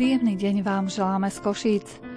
Príjemný deň vám želáme z Košíc.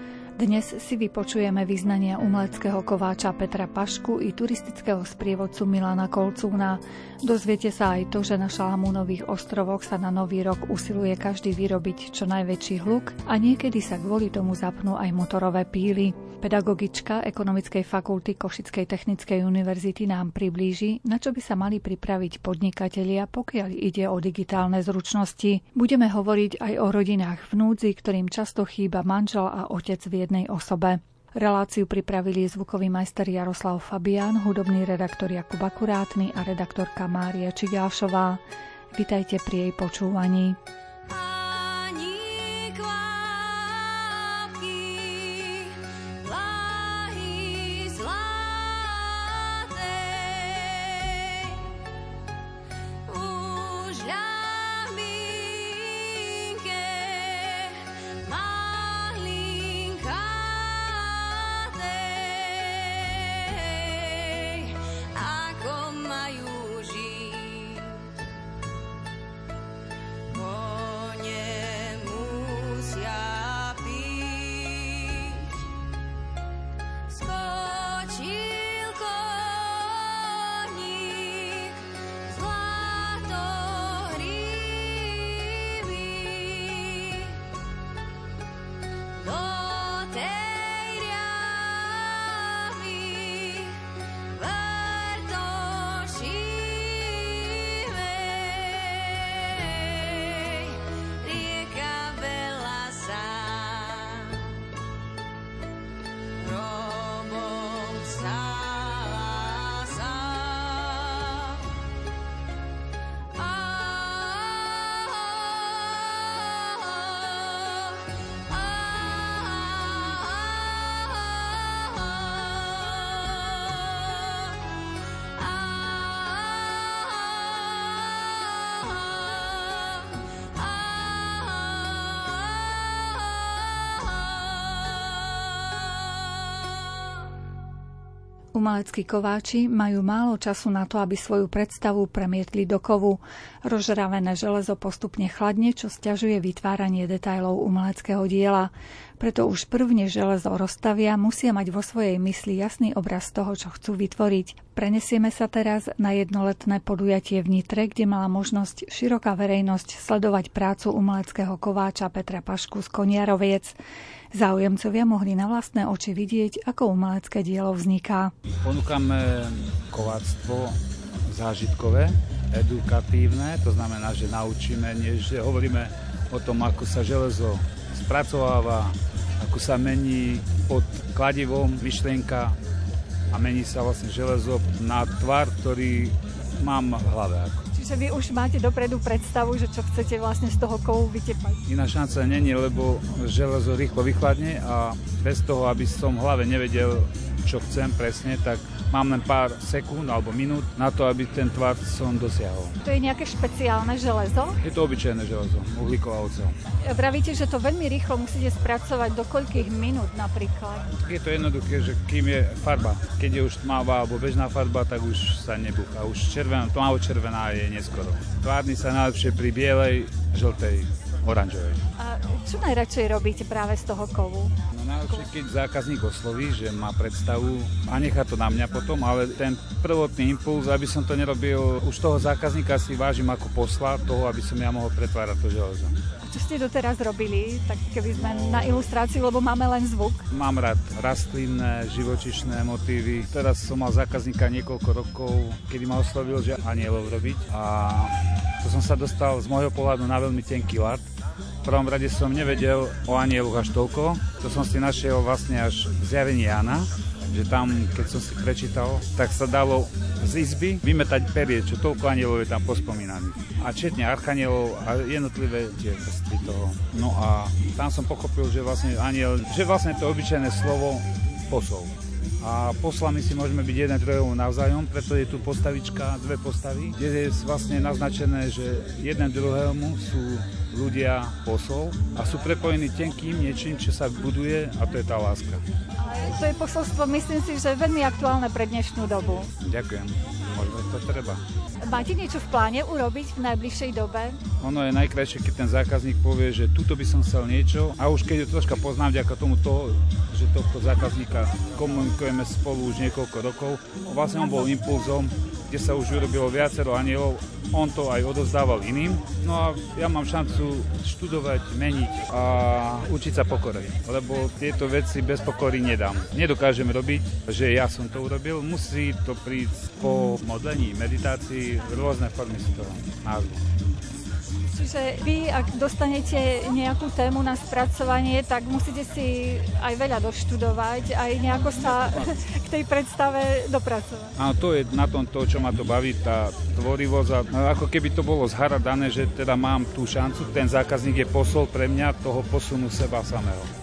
Dnes si vypočujeme vyznania umeleckého kováča Petra Pašku i turistického sprievodcu Milana Kolcúna. Dozviete sa aj to, že na Šalamúnových ostrovoch sa na nový rok usiluje každý vyrobiť čo najväčší hluk a niekedy sa kvôli tomu zapnú aj motorové píly. Pedagogička Ekonomickej fakulty Košickej technickej univerzity nám priblíži, na čo by sa mali pripraviť podnikatelia, pokiaľ ide o digitálne zručnosti. Budeme hovoriť aj o rodinách v núdzi, ktorým často chýba manžel a otec v jednej osobe. Reláciu pripravili zvukový majster Jaroslav Fabián, hudobný redaktor Jakub Akurátny a redaktorka Mária Čigášová. Vitajte pri jej počúvaní. Umeleckí kováči majú málo času na to, aby svoju predstavu premietli do kovu. Rozžravené železo postupne chladne, čo stiažuje vytváranie detajlov umeleckého diela. Preto už prvne železo rozstavia, musia mať vo svojej mysli jasný obraz toho, čo chcú vytvoriť. Prenesieme sa teraz na jednoletné podujatie v Nitre, kde mala možnosť široká verejnosť sledovať prácu umeleckého kováča Petra Pašku z Koniaroviec. Záujemcovia mohli na vlastné oči vidieť, ako umelecké dielo vzniká. Ponúkame kováctvo zážitkové, edukatívne, to znamená, že naučíme, nie že hovoríme o tom, ako sa železo spracováva, ako sa mení pod kladivom myšlienka a mení sa vlastne železo na tvar, ktorý mám v hlave. Čiže vy už máte dopredu predstavu, že čo chcete vlastne z toho kovu vytepať? Iná šanca není, lebo železo rýchlo vychladne a bez toho, aby som v hlave nevedel, čo chcem presne, tak mám len pár sekúnd alebo minút na to, aby ten tvar som dosiahol. To je nejaké špeciálne železo? Je to obyčajné železo, uhlíková oceľ. Vravíte, že to veľmi rýchlo musíte spracovať do koľkých minút napríklad? Je to jednoduché, že kým je farba, keď je už tmavá alebo bežná farba, tak už sa nebúcha. Už červená, tmavo červená je neskoro. Tvárny sa najlepšie pri bielej, žltej, oranžovej. A čo najradšej robíte práve z toho kovu? No najlepšie, keď zákazník osloví, že má predstavu a nechá to na mňa potom, ale ten prvotný impuls, aby som to nerobil, už toho zákazníka si vážim ako posla toho, aby som ja mohol pretvárať to železo. Čo ste doteraz robili, tak keby sme na ilustráciu, lebo máme len zvuk? Mám rád rastlinné, živočišné motívy. Teraz som mal zákazníka niekoľko rokov, kedy ma oslovil, že anielov robiť a to som sa dostal z môjho pohľadu na veľmi tenký lat v prvom rade som nevedel o anieloch až toľko. To som si našiel vlastne až v zjavení Jana, že tam, keď som si prečítal, tak sa dalo z izby vymetať perie, čo toľko anielov je tam pospomínaných. A četne archanielov a jednotlivé tie vrstvy toho. No a tam som pochopil, že vlastne aniel, že vlastne to obyčajné slovo posol a poslami si môžeme byť jeden druhému navzájom, preto je tu postavička, dve postavy, kde je vlastne naznačené, že jeden druhému sú ľudia posol a sú prepojení tenkým niečím, čo sa buduje a to je tá láska. To je posolstvo, myslím si, že veľmi aktuálne pre dnešnú dobu. Ďakujem. Môžeme to treba. Máte niečo v pláne urobiť v najbližšej dobe? Ono je najkrajšie, keď ten zákazník povie, že tuto by som chcel niečo a už keď ho troška poznám vďaka tomu to, že tohto zákazníka komunikujeme spolu už niekoľko rokov, vlastne on bol impulzom, kde sa už urobilo viacero anielov, on to aj odozdával iným. No a ja mám šancu študovať, meniť a učiť sa pokore, lebo tieto veci bez pokory nedám. Nedokážem robiť, že ja som to urobil, musí to prísť po modlení, meditácii, rôzne formy si toho názvu. Čiže vy, ak dostanete nejakú tému na spracovanie, tak musíte si aj veľa doštudovať, aj nejako sa k tej predstave dopracovať. A to je na tom to, čo ma to baví, tá tvorivosť. A ako keby to bolo zhara dané, že teda mám tú šancu, ten zákazník je posol pre mňa toho posunu seba samého.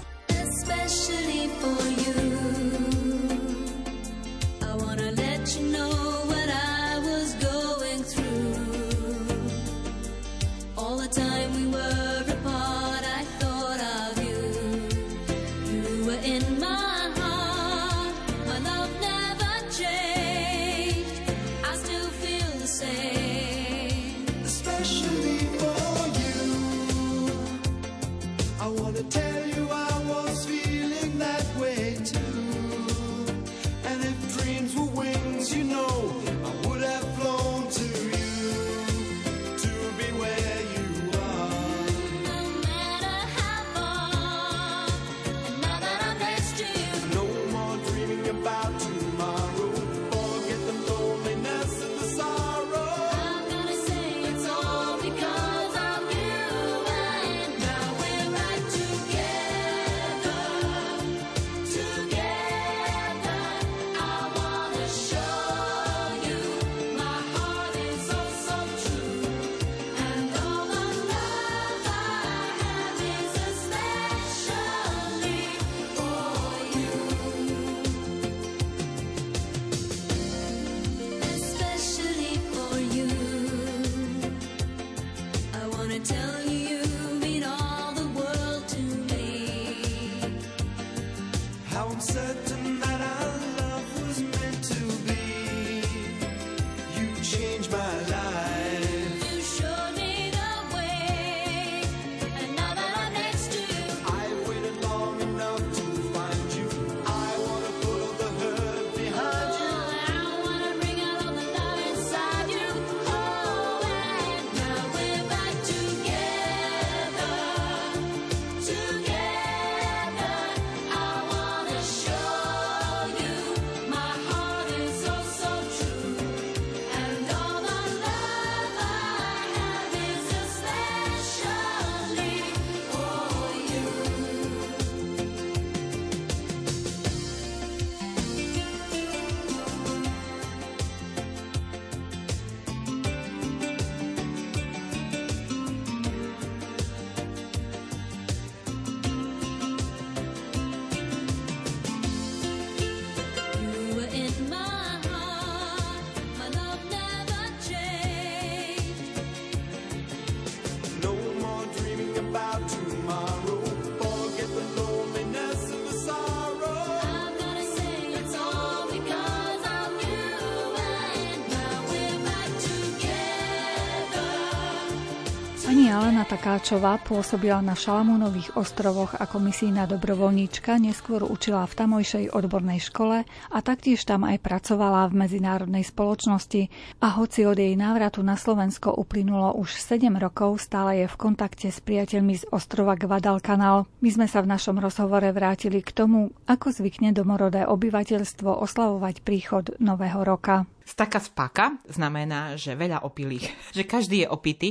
Takáčová pôsobila na Šalamúnových ostrovoch ako misijná dobrovoľníčka, neskôr učila v tamojšej odbornej škole a taktiež tam aj pracovala v medzinárodnej spoločnosti. A hoci od jej návratu na Slovensko uplynulo už 7 rokov, stále je v kontakte s priateľmi z ostrova Guadalcanal. My sme sa v našom rozhovore vrátili k tomu, ako zvykne domorodé obyvateľstvo oslavovať príchod Nového roka. Staka spaka znamená, že veľa opilých, že každý je opitý.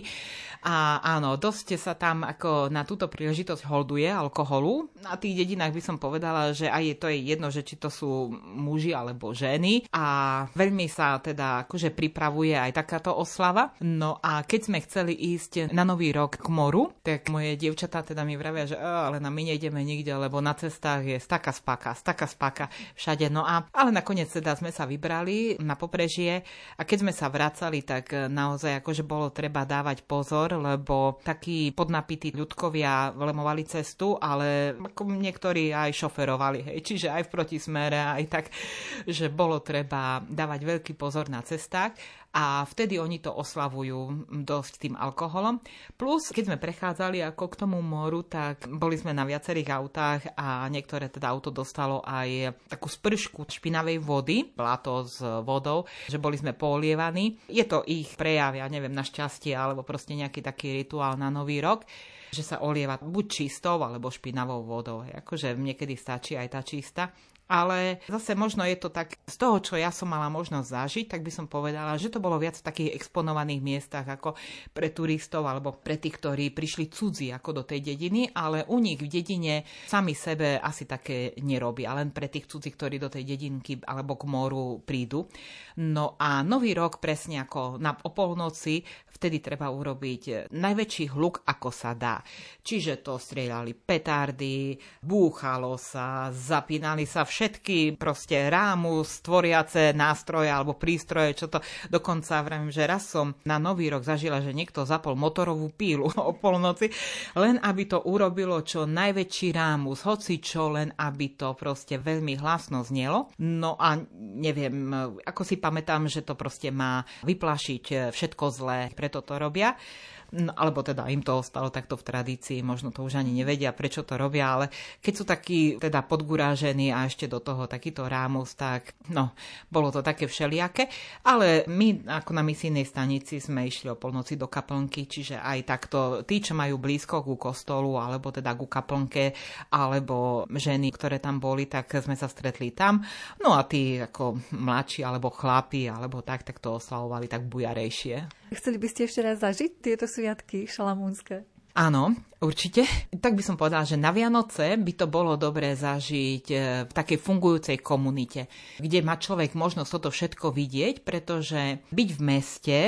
A áno, dosť sa tam ako na túto príležitosť holduje alkoholu. Na tých dedinách by som povedala, že aj to je jedno, že či to sú muži alebo ženy. A veľmi sa teda akože pripravuje aj takáto oslava. No a keď sme chceli ísť na nový rok k moru, tak moje dievčatá teda mi vravia, že ale na my nejdeme nikde, lebo na cestách je staka spaka, staka spaka všade. No a ale nakoniec teda sme sa vybrali na popred prežije. A keď sme sa vracali, tak naozaj akože bolo treba dávať pozor, lebo takí podnapití ľudkovia vlemovali cestu, ale ako niektorí aj šoferovali, hej. čiže aj v protismere, aj tak, že bolo treba dávať veľký pozor na cestách a vtedy oni to oslavujú dosť tým alkoholom. Plus, keď sme prechádzali ako k tomu moru, tak boli sme na viacerých autách a niektoré teda auto dostalo aj takú spršku špinavej vody, to s vodou, že boli sme polievaní. Je to ich prejav, ja neviem, na šťastie alebo proste nejaký taký rituál na nový rok že sa olieva buď čistou alebo špinavou vodou. Akože niekedy stačí aj tá čistá. Ale zase možno je to tak, z toho, čo ja som mala možnosť zažiť, tak by som povedala, že to bolo viac v takých exponovaných miestach ako pre turistov alebo pre tých, ktorí prišli cudzí ako do tej dediny, ale u nich v dedine sami sebe asi také nerobia, len pre tých cudzí, ktorí do tej dedinky alebo k moru prídu. No a nový rok presne ako na o polnoci, vtedy treba urobiť najväčší hluk, ako sa dá. Čiže to strieľali petardy, búchalo sa, zapínali sa všetky proste rámu, stvoriace nástroje alebo prístroje, čo to dokonca vravím, že raz som na nový rok zažila, že niekto zapol motorovú pílu o polnoci, len aby to urobilo čo najväčší rámus, hoci čo, len aby to proste veľmi hlasno znelo. No a neviem, ako si pamätám, že to proste má vyplašiť eh, všetko zlé, preto to robia. No, alebo teda im to ostalo takto v tradícii, možno to už ani nevedia, prečo to robia, ale keď sú takí teda podgurážení a ešte do toho takýto rámus, tak no, bolo to také všelijaké. Ale my ako na misijnej stanici sme išli o polnoci do kaplnky, čiže aj takto tí, čo majú blízko ku kostolu, alebo teda ku kaplnke, alebo ženy, ktoré tam boli, tak sme sa stretli tam. No a tí ako mladší, alebo chlapi, alebo tak, tak to oslavovali tak bujarejšie. Chceli by ste ešte raz zažiť tieto sviatky šalamúnske? Áno, určite. Tak by som povedala, že na Vianoce by to bolo dobré zažiť e, v takej fungujúcej komunite, kde má človek možnosť toto všetko vidieť, pretože byť v meste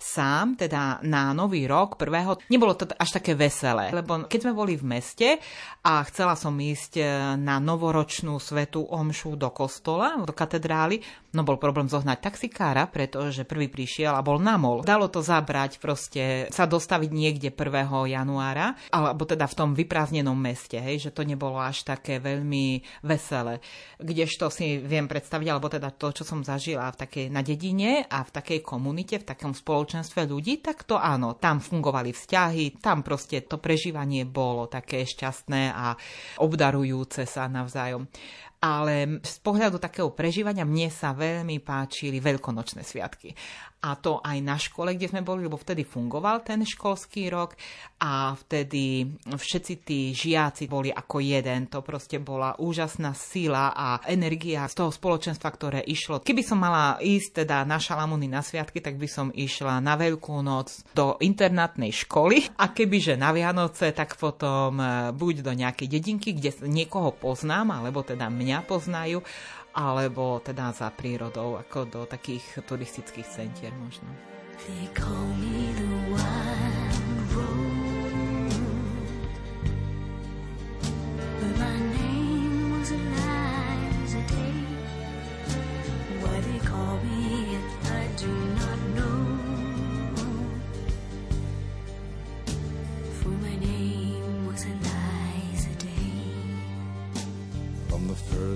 sám, teda na nový rok prvého, nebolo to až také veselé, lebo keď sme boli v meste a chcela som ísť e, na novoročnú svetú omšu do kostola, do katedrály, no bol problém zohnať taxikára, pretože prvý prišiel a bol namol. Dalo to zabrať proste sa dostaviť niekde 1. januára, alebo teda v tom vyprázdnenom meste, hej, že to nebolo až také veľmi veselé. Kdežto si viem predstaviť, alebo teda to, čo som zažila v takej na dedine a v takej komunite, v takom spoločenstve ľudí, tak to áno, tam fungovali vzťahy, tam proste to prežívanie bolo také šťastné a obdarujúce sa navzájom ale z pohľadu takého prežívania mne sa veľmi páčili veľkonočné sviatky a to aj na škole, kde sme boli, lebo vtedy fungoval ten školský rok a vtedy všetci tí žiaci boli ako jeden. To proste bola úžasná sila a energia z toho spoločenstva, ktoré išlo. Keby som mala ísť teda na šalamúny na sviatky, tak by som išla na Veľkú noc do internátnej školy a kebyže na Vianoce, tak potom eh, buď do nejakej dedinky, kde niekoho poznám, alebo teda mňa poznajú alebo teda za prírodou, ako do takých turistických centier možno. They call me the wild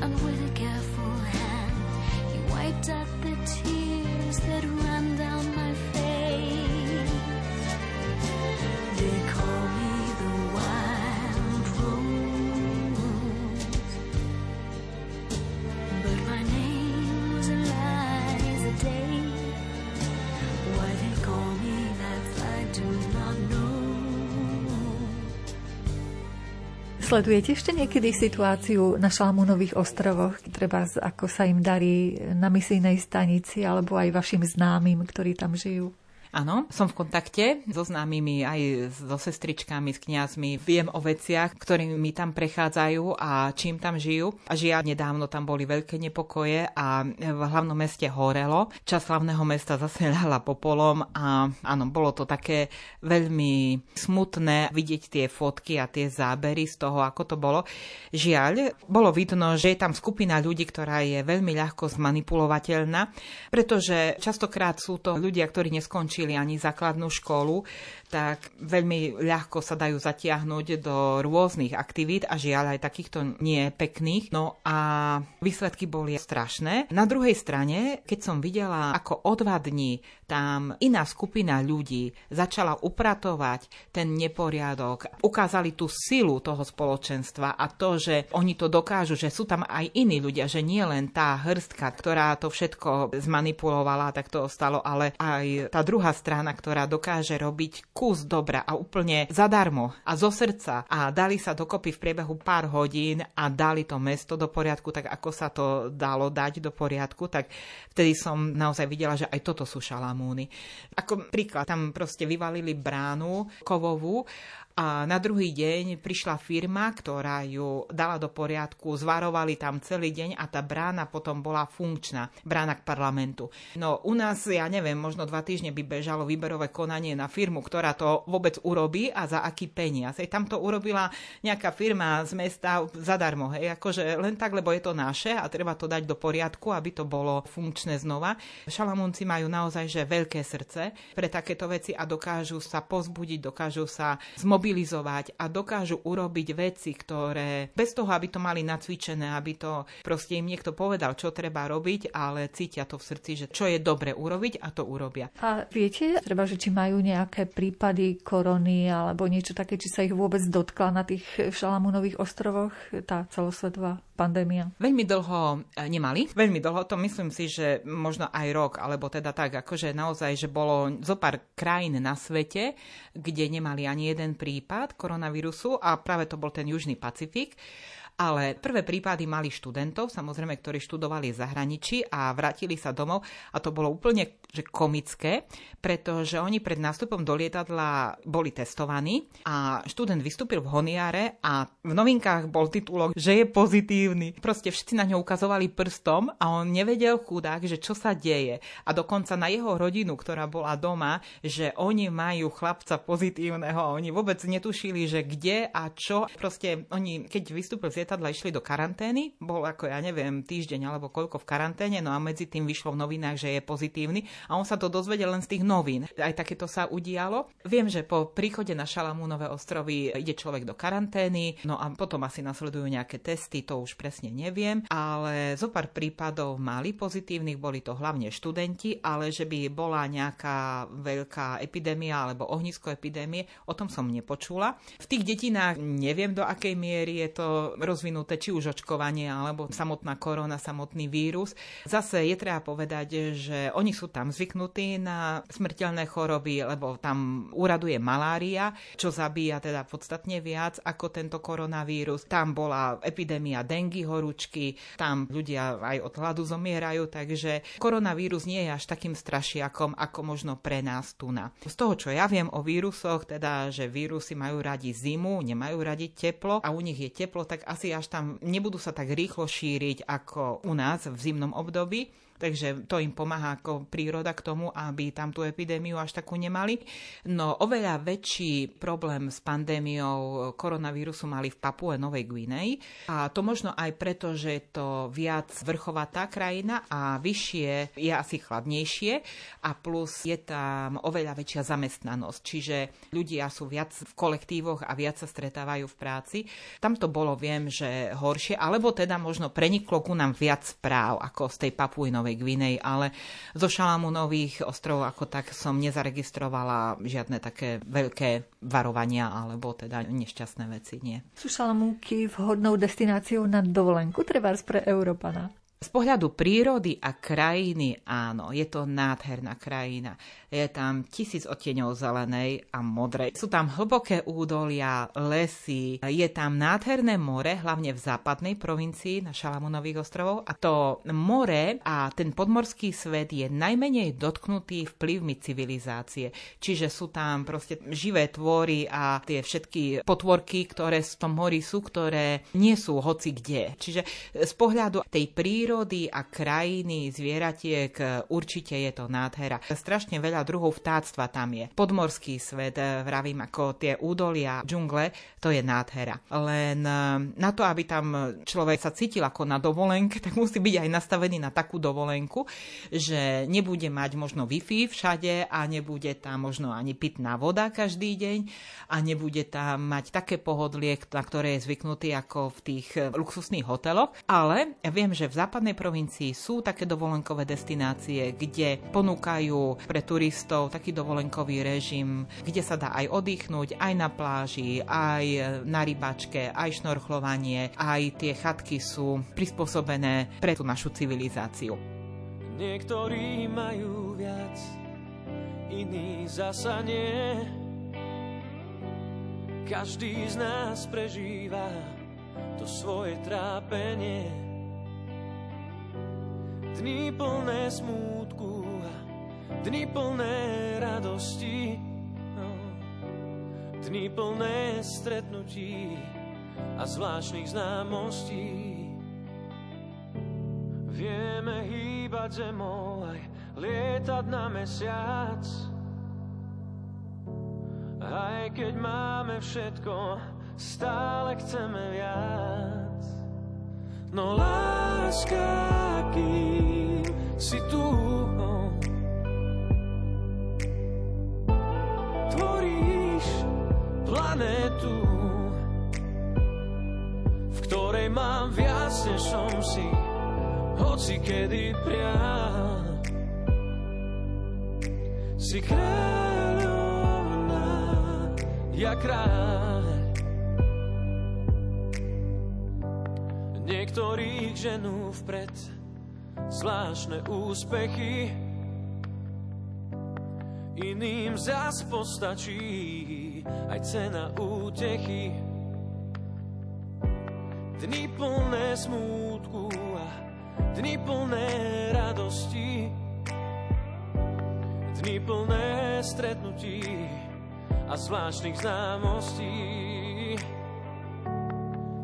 and with a careful hand he wiped out the tears that ran down my face. Sledujete ešte niekedy situáciu na Šalamúnových ostrovoch, treba ako sa im darí na misijnej stanici alebo aj vašim známym, ktorí tam žijú? Áno, som v kontakte so známymi aj so sestričkami, s kňazmi. Viem o veciach, ktorými tam prechádzajú a čím tam žijú. A žiaľ, nedávno tam boli veľké nepokoje a v hlavnom meste horelo. Čas hlavného mesta zase popolom a áno, bolo to také veľmi smutné vidieť tie fotky a tie zábery z toho, ako to bolo. Žiaľ, bolo vidno, že je tam skupina ľudí, ktorá je veľmi ľahko zmanipulovateľná, pretože častokrát sú to ľudia, ktorí neskončili neskončili ani základnú školu, tak veľmi ľahko sa dajú zatiahnuť do rôznych aktivít a žiaľ aj takýchto nie pekných. No a výsledky boli strašné. Na druhej strane, keď som videla, ako o dva dní tam iná skupina ľudí začala upratovať ten neporiadok, ukázali tú silu toho spoločenstva a to, že oni to dokážu, že sú tam aj iní ľudia, že nie len tá hrstka, ktorá to všetko zmanipulovala, tak to ostalo, ale aj tá druhá strana, ktorá dokáže robiť kus dobra a úplne zadarmo a zo srdca a dali sa dokopy v priebehu pár hodín a dali to mesto do poriadku, tak ako sa to dalo dať do poriadku, tak vtedy som naozaj videla, že aj toto sú šalamúny. Ako príklad, tam proste vyvalili bránu kovovú a na druhý deň prišla firma, ktorá ju dala do poriadku, zvarovali tam celý deň a tá brána potom bola funkčná, brána k parlamentu. No u nás, ja neviem, možno dva týždne by bežalo výberové konanie na firmu, ktorá to vôbec urobí a za aký peniaz. Hej, tam to urobila nejaká firma z mesta zadarmo, hej, akože len tak, lebo je to naše a treba to dať do poriadku, aby to bolo funkčné znova. Šalamúnci majú naozaj že veľké srdce pre takéto veci a dokážu sa pozbudiť, dokážu sa zmobilizovať zmobilizovať a dokážu urobiť veci, ktoré bez toho, aby to mali nacvičené, aby to proste im niekto povedal, čo treba robiť, ale cítia to v srdci, že čo je dobre urobiť a to urobia. A viete, treba, že či majú nejaké prípady korony alebo niečo také, či sa ich vôbec dotkla na tých Šalamúnových ostrovoch, tá celosvetová pandémia? Veľmi dlho e, nemali. Veľmi dlho, to myslím si, že možno aj rok, alebo teda tak, akože naozaj, že bolo zo pár krajín na svete, kde nemali ani jeden prípad koronavírusu a práve to bol ten Južný Pacifik. Ale prvé prípady mali študentov, samozrejme, ktorí študovali v zahraničí a vrátili sa domov a to bolo úplne že komické, pretože oni pred nástupom do lietadla boli testovaní a študent vystúpil v Honiare a v novinkách bol titulok, že je pozitívny. Proste všetci na ňo ukazovali prstom a on nevedel chudák, že čo sa deje. A dokonca na jeho rodinu, ktorá bola doma, že oni majú chlapca pozitívneho a oni vôbec netušili, že kde a čo. Proste oni, keď vystúpil z lietadla, išli do karantény, bol ako ja neviem týždeň alebo koľko v karanténe, no a medzi tým vyšlo v novinách, že je pozitívny a on sa to dozvedel len z tých novín. Aj takéto sa udialo. Viem, že po príchode na Šalamúnové ostrovy ide človek do karantény, no a potom asi nasledujú nejaké testy, to už presne neviem, ale zo pár prípadov mali pozitívnych, boli to hlavne študenti, ale že by bola nejaká veľká epidémia alebo ohnisko epidémie, o tom som nepočula. V tých detinách neviem, do akej miery je to rozvinuté, či už očkovanie alebo samotná korona, samotný vírus. Zase je treba povedať, že oni sú tam zvyknutí na smrteľné choroby, lebo tam úraduje malária, čo zabíja teda podstatne viac ako tento koronavírus. Tam bola epidémia dengy horúčky, tam ľudia aj od hladu zomierajú, takže koronavírus nie je až takým strašiakom, ako možno pre nás tu na. Z toho, čo ja viem o vírusoch, teda, že vírusy majú radi zimu, nemajú radi teplo a u nich je teplo, tak asi až tam nebudú sa tak rýchlo šíriť ako u nás v zimnom období. Takže to im pomáha ako príroda k tomu, aby tam tú epidémiu až takú nemali. No oveľa väčší problém s pandémiou koronavírusu mali v Papue Novej Guinei. A to možno aj preto, že je to viac vrchovatá krajina a vyššie je asi chladnejšie a plus je tam oveľa väčšia zamestnanosť. Čiže ľudia sú viac v kolektívoch a viac sa stretávajú v práci. Tam to bolo, viem, že horšie, alebo teda možno preniklo ku nám viac správ ako z tej Papuji Novej Gvinej, ale zo Šalamúnových ostrovov ako tak som nezaregistrovala žiadne také veľké varovania alebo teda nešťastné veci, nie. Sú Šalamúnky vhodnou destináciou na dovolenku, treba pre Európana? Z pohľadu prírody a krajiny, áno, je to nádherná krajina. Je tam tisíc odtieňov zelenej a modrej. Sú tam hlboké údolia, lesy, je tam nádherné more, hlavne v západnej provincii na Šalamunových ostrovov. A to more a ten podmorský svet je najmenej dotknutý vplyvmi civilizácie. Čiže sú tam proste živé tvory a tie všetky potvorky, ktoré v tom mori sú, ktoré nie sú hoci kde. Čiže z pohľadu tej prírody a krajiny zvieratiek určite je to nádhera. Strašne veľa druhov vtáctva tam je. Podmorský svet, eh, vravím ako tie údolia, džungle, to je nádhera. Len eh, na to, aby tam človek sa cítil ako na dovolenke, tak musí byť aj nastavený na takú dovolenku, že nebude mať možno Wi-Fi všade a nebude tam možno ani pitná voda každý deň a nebude tam mať také pohodlie, na ktoré je zvyknutý ako v tých eh, luxusných hoteloch. Ale viem, že v západ západnej provincii sú také dovolenkové destinácie, kde ponúkajú pre turistov taký dovolenkový režim, kde sa dá aj oddychnúť, aj na pláži, aj na rybačke, aj šnorchlovanie, aj tie chatky sú prispôsobené pre tú našu civilizáciu. Niektorí majú viac, iní zasa nie. Každý z nás prežíva to svoje trápenie. Dni plné smútku dni plné radosti. No. Dni plné stretnutí a zvláštnych známostí. Vieme hýbať zemou aj lietať na mesiac. Aj keď máme všetko, stále chceme viac. No láska, kým si tu Tvoríš planetu V ktorej mám viac, než som si Hoci kedy priam Si kráľovná, ja kráľ. Niektorých ženú vpred zvláštne úspechy, iným zas postačí aj cena útechy. Dni plné smútku a dni plné radosti, dni plné stretnutí a zvláštnych známostí.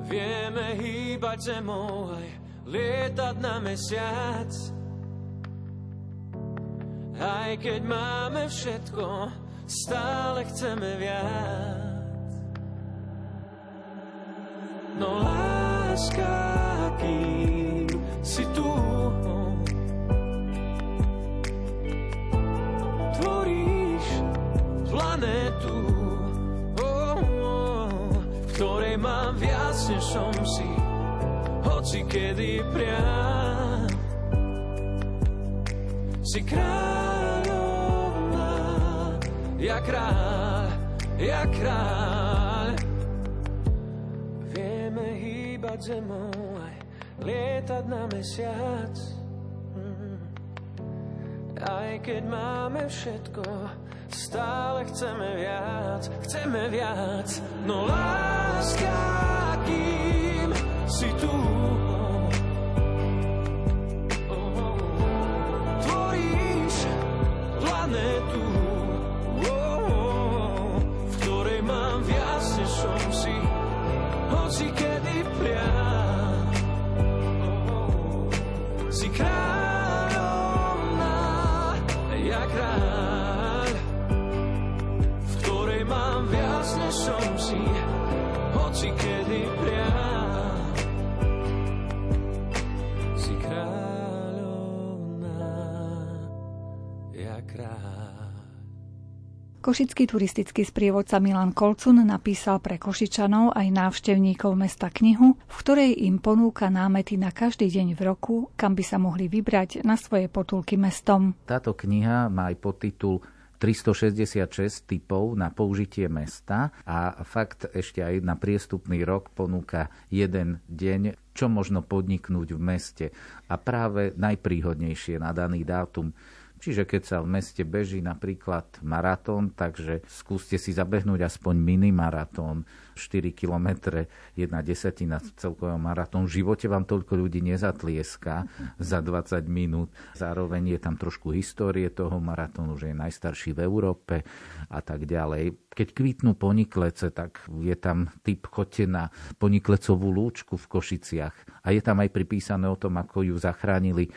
Vieme hýbať zemou aj lietať na mesiac. Aj keď máme všetko, stále chceme viac. No láska, kým si tu, tvoríš planetu, oh, ktorej mám viac než som si, hoci kedy priam. Si kráľovná, ja kráľ, ja kráľ. Vieme hýbať zemou aj lietať na mesiac. Mm. Aj keď máme všetko, stále chceme viac, chceme viac. No láska, kým si tu. Košický turistický sprievodca Milan Kolcun napísal pre Košičanov aj návštevníkov mesta knihu, v ktorej im ponúka námety na každý deň v roku, kam by sa mohli vybrať na svoje potulky mestom. Táto kniha má aj podtitul 366 typov na použitie mesta a fakt ešte aj na priestupný rok ponúka jeden deň čo možno podniknúť v meste a práve najpríhodnejšie na daný dátum Čiže keď sa v meste beží napríklad maratón, takže skúste si zabehnúť aspoň mini maratón, 4 km, jedna desatina celkového maratón. V živote vám toľko ľudí nezatlieska za 20 minút. Zároveň je tam trošku histórie toho maratónu, že je najstarší v Európe a tak ďalej. Keď kvitnú poniklece, tak je tam typ chodte na poniklecovú lúčku v Košiciach. A je tam aj pripísané o tom, ako ju zachránili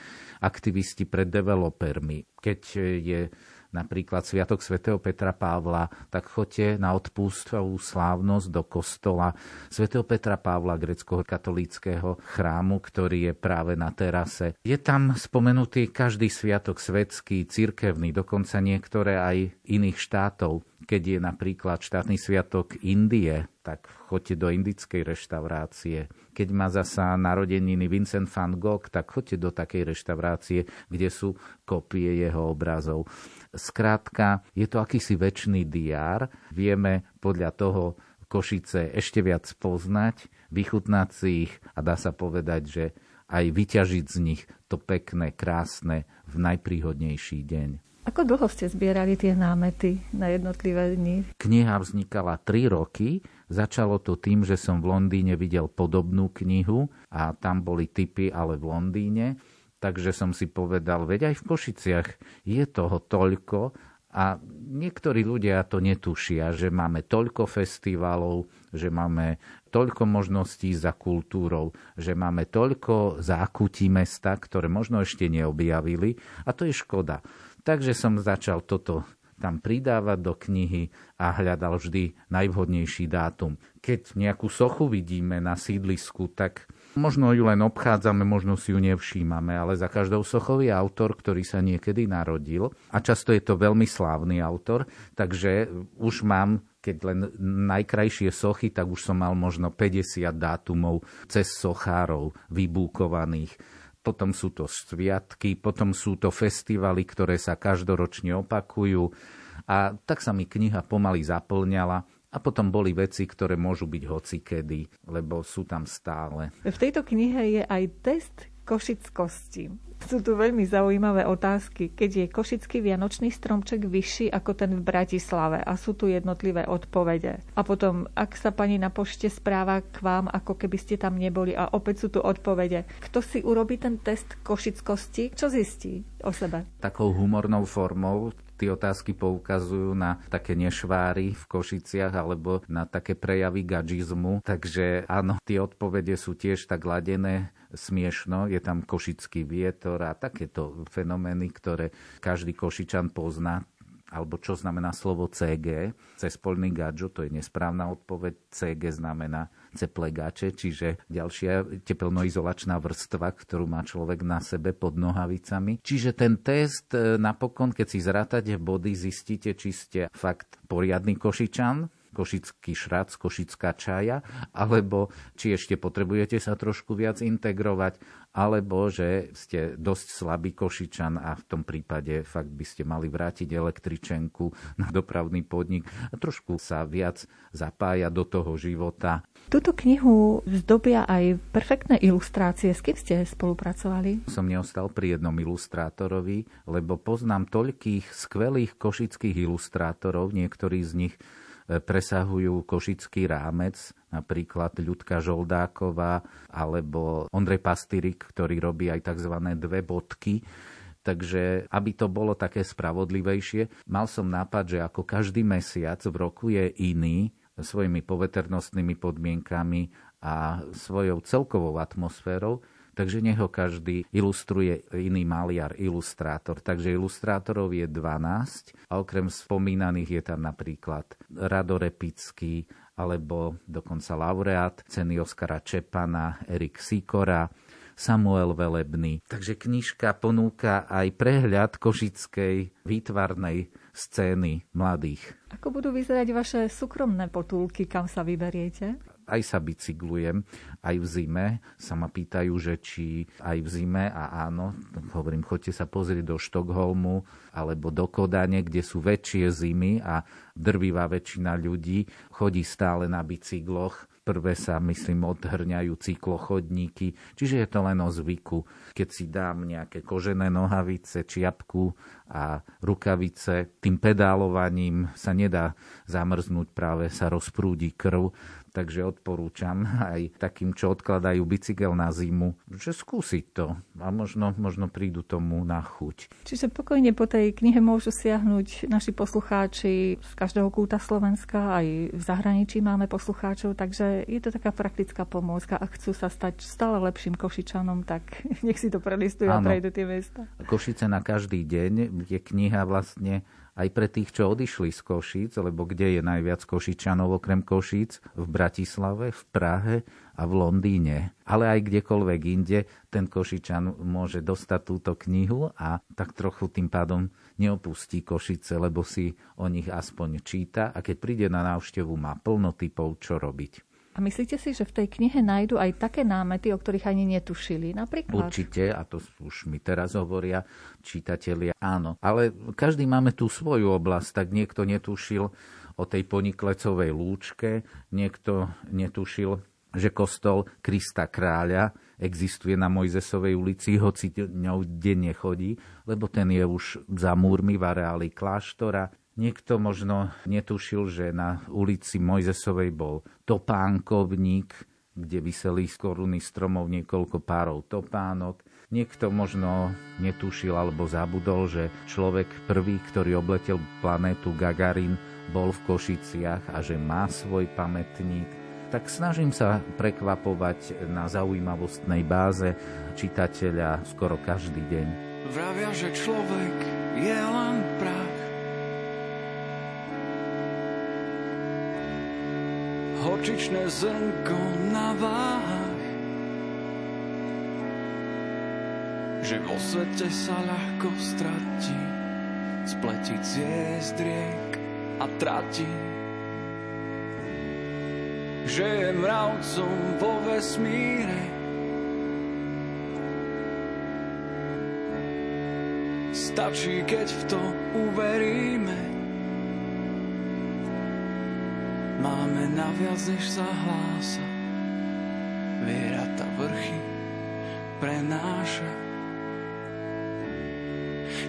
aktivisti pred developermi. Keď je napríklad Sviatok svätého Petra Pavla, tak choďte na odpustovú slávnosť do kostola svätého Petra Pavla, grecko-katolíckého chrámu, ktorý je práve na terase. Je tam spomenutý každý sviatok svetský, cirkevný, dokonca niektoré aj iných štátov. Keď je napríklad štátny sviatok Indie, tak choďte do indickej reštaurácie. Keď má zasa narodeniny Vincent van Gogh, tak choďte do takej reštaurácie, kde sú kopie jeho obrazov. Skrátka, je to akýsi väčší diár. Vieme podľa toho Košice ešte viac poznať, vychutnať si ich a dá sa povedať, že aj vyťažiť z nich to pekné, krásne v najpríhodnejší deň. Ako dlho ste zbierali tie námety na jednotlivé dni? Kniha vznikala 3 roky. Začalo to tým, že som v Londýne videl podobnú knihu a tam boli typy, ale v Londýne. Takže som si povedal, veď aj v Košiciach je toho toľko a niektorí ľudia to netušia, že máme toľko festivalov, že máme toľko možností za kultúrou, že máme toľko zákutí mesta, ktoré možno ešte neobjavili a to je škoda. Takže som začal toto tam pridávať do knihy a hľadal vždy najvhodnejší dátum. Keď nejakú sochu vidíme na sídlisku, tak možno ju len obchádzame, možno si ju nevšímame, ale za každou sochou je autor, ktorý sa niekedy narodil a často je to veľmi slávny autor, takže už mám keď len najkrajšie sochy, tak už som mal možno 50 dátumov cez sochárov vybúkovaných potom sú to sviatky, potom sú to festivaly, ktoré sa každoročne opakujú. A tak sa mi kniha pomaly zaplňala. A potom boli veci, ktoré môžu byť hocikedy, lebo sú tam stále. V tejto knihe je aj test košickosti. Sú tu veľmi zaujímavé otázky. Keď je košický vianočný stromček vyšší ako ten v Bratislave a sú tu jednotlivé odpovede. A potom, ak sa pani na pošte správa k vám, ako keby ste tam neboli a opäť sú tu odpovede. Kto si urobí ten test košickosti, čo zistí o sebe? Takou humornou formou tie otázky poukazujú na také nešváry v Košiciach alebo na také prejavy gadžizmu. Takže áno, tie odpovede sú tiež tak ladené smiešno. Je tam košický vietor a takéto fenomény, ktoré každý Košičan pozná alebo čo znamená slovo CG, cez polný gadžo, to je nesprávna odpoveď. CG znamená ceplegače, čiže ďalšia tepelnoizolačná vrstva, ktorú má človek na sebe pod nohavicami. Čiže ten test e, napokon, keď si zrátate body, zistíte, či ste fakt poriadny košičan, košický šrac, košická čaja, alebo či ešte potrebujete sa trošku viac integrovať, alebo že ste dosť slabý košičan a v tom prípade fakt by ste mali vrátiť električenku na dopravný podnik a trošku sa viac zapájať do toho života. Túto knihu zdobia aj perfektné ilustrácie. S kým ste spolupracovali? Som neostal pri jednom ilustrátorovi, lebo poznám toľkých skvelých košických ilustrátorov, niektorí z nich presahujú košický rámec, napríklad Ľudka Žoldáková alebo Ondrej Pastyrik, ktorý robí aj tzv. dve bodky. Takže aby to bolo také spravodlivejšie, mal som nápad, že ako každý mesiac v roku je iný svojimi poveternostnými podmienkami a svojou celkovou atmosférou, takže nech ho každý ilustruje iný maliar, ilustrátor. Takže ilustrátorov je 12 a okrem spomínaných je tam napríklad Rado Repický, alebo dokonca laureát ceny Oskara Čepana, Erik Sikora, Samuel Velebný. Takže knižka ponúka aj prehľad košickej výtvarnej scény mladých. Ako budú vyzerať vaše súkromné potulky, kam sa vyberiete? Aj sa bicyklujem, aj v zime. Sa ma pýtajú, že či aj v zime a áno, hovorím, choďte sa pozrieť do Štokholmu alebo do Kodane, kde sú väčšie zimy a drvivá väčšina ľudí chodí stále na bicykloch prvé sa, myslím, odhrňajú cyklochodníky, čiže je to len o zvyku. Keď si dám nejaké kožené nohavice, čiapku a rukavice, tým pedálovaním sa nedá zamrznúť, práve sa rozprúdi krv takže odporúčam aj takým, čo odkladajú bicykel na zimu, že skúsiť to a možno, možno prídu tomu na chuť. Čiže pokojne po tej knihe môžu siahnuť naši poslucháči z každého kúta Slovenska, aj v zahraničí máme poslucháčov, takže je to taká praktická pomôcka. Ak chcú sa stať stále lepším Košičanom, tak nech si to prelistujú a prejdu tie mesta. Košice na každý deň je kniha vlastne aj pre tých, čo odišli z Košíc, lebo kde je najviac Košičanov okrem Košíc? V Bratislave, v Prahe a v Londýne. Ale aj kdekoľvek inde ten Košičan môže dostať túto knihu a tak trochu tým pádom neopustí Košice, lebo si o nich aspoň číta a keď príde na návštevu, má plno typov, čo robiť. A myslíte si, že v tej knihe nájdu aj také námety, o ktorých ani netušili? Napríklad? Určite, a to už mi teraz hovoria čitatelia, áno. Ale každý máme tú svoju oblasť, tak niekto netušil o tej poniklecovej lúčke, niekto netušil, že kostol Krista kráľa existuje na Mojzesovej ulici, hoci ňou denne chodí, lebo ten je už za múrmi v areáli kláštora. Niekto možno netušil, že na ulici Mojzesovej bol topánkovník, kde vyseli z koruny stromov niekoľko párov topánok. Niekto možno netušil alebo zabudol, že človek prvý, ktorý obletel planétu Gagarin, bol v Košiciach a že má svoj pamätník. Tak snažím sa prekvapovať na zaujímavostnej báze čitateľa skoro každý deň. Vravia, že človek je len prach horčičné zrnko na váhach. Že vo svete sa ľahko stratí, spletí ciest riek a trati. Že je mravcom vo vesmíre, Stačí, keď v to uveríme. Máme naviac, než sa hlása. Viera ta vrchy prenáša.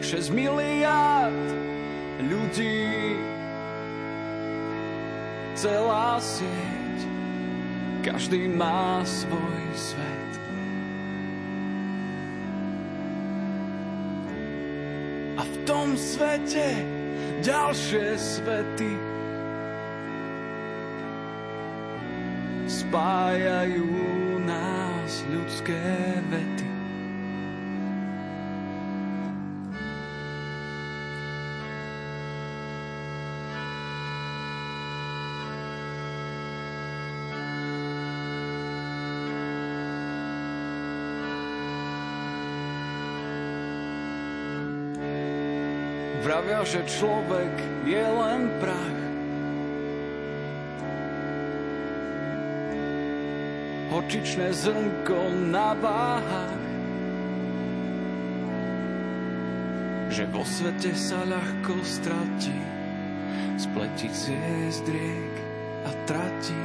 6 miliard ľudí celá sieť každý má svoj svet. A v tom svete ďalšie svety spájajú nás ľudské vety. Vravia, že človek je len prach, horčičné zrnko na váhach. Že vo svete sa ľahko stratí, spletí ciest riek a tratí.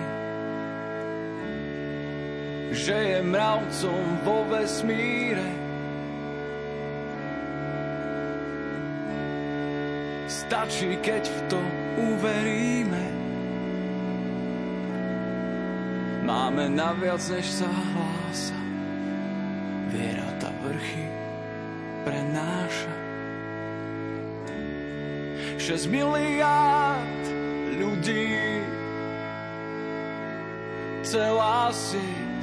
Že je mravcom vo vesmíre, Stačí, keď v to uveríme. Máme naviac, než sa hlása. Viera ta vrchy prenáša. 6 miliárd ľudí celá sieť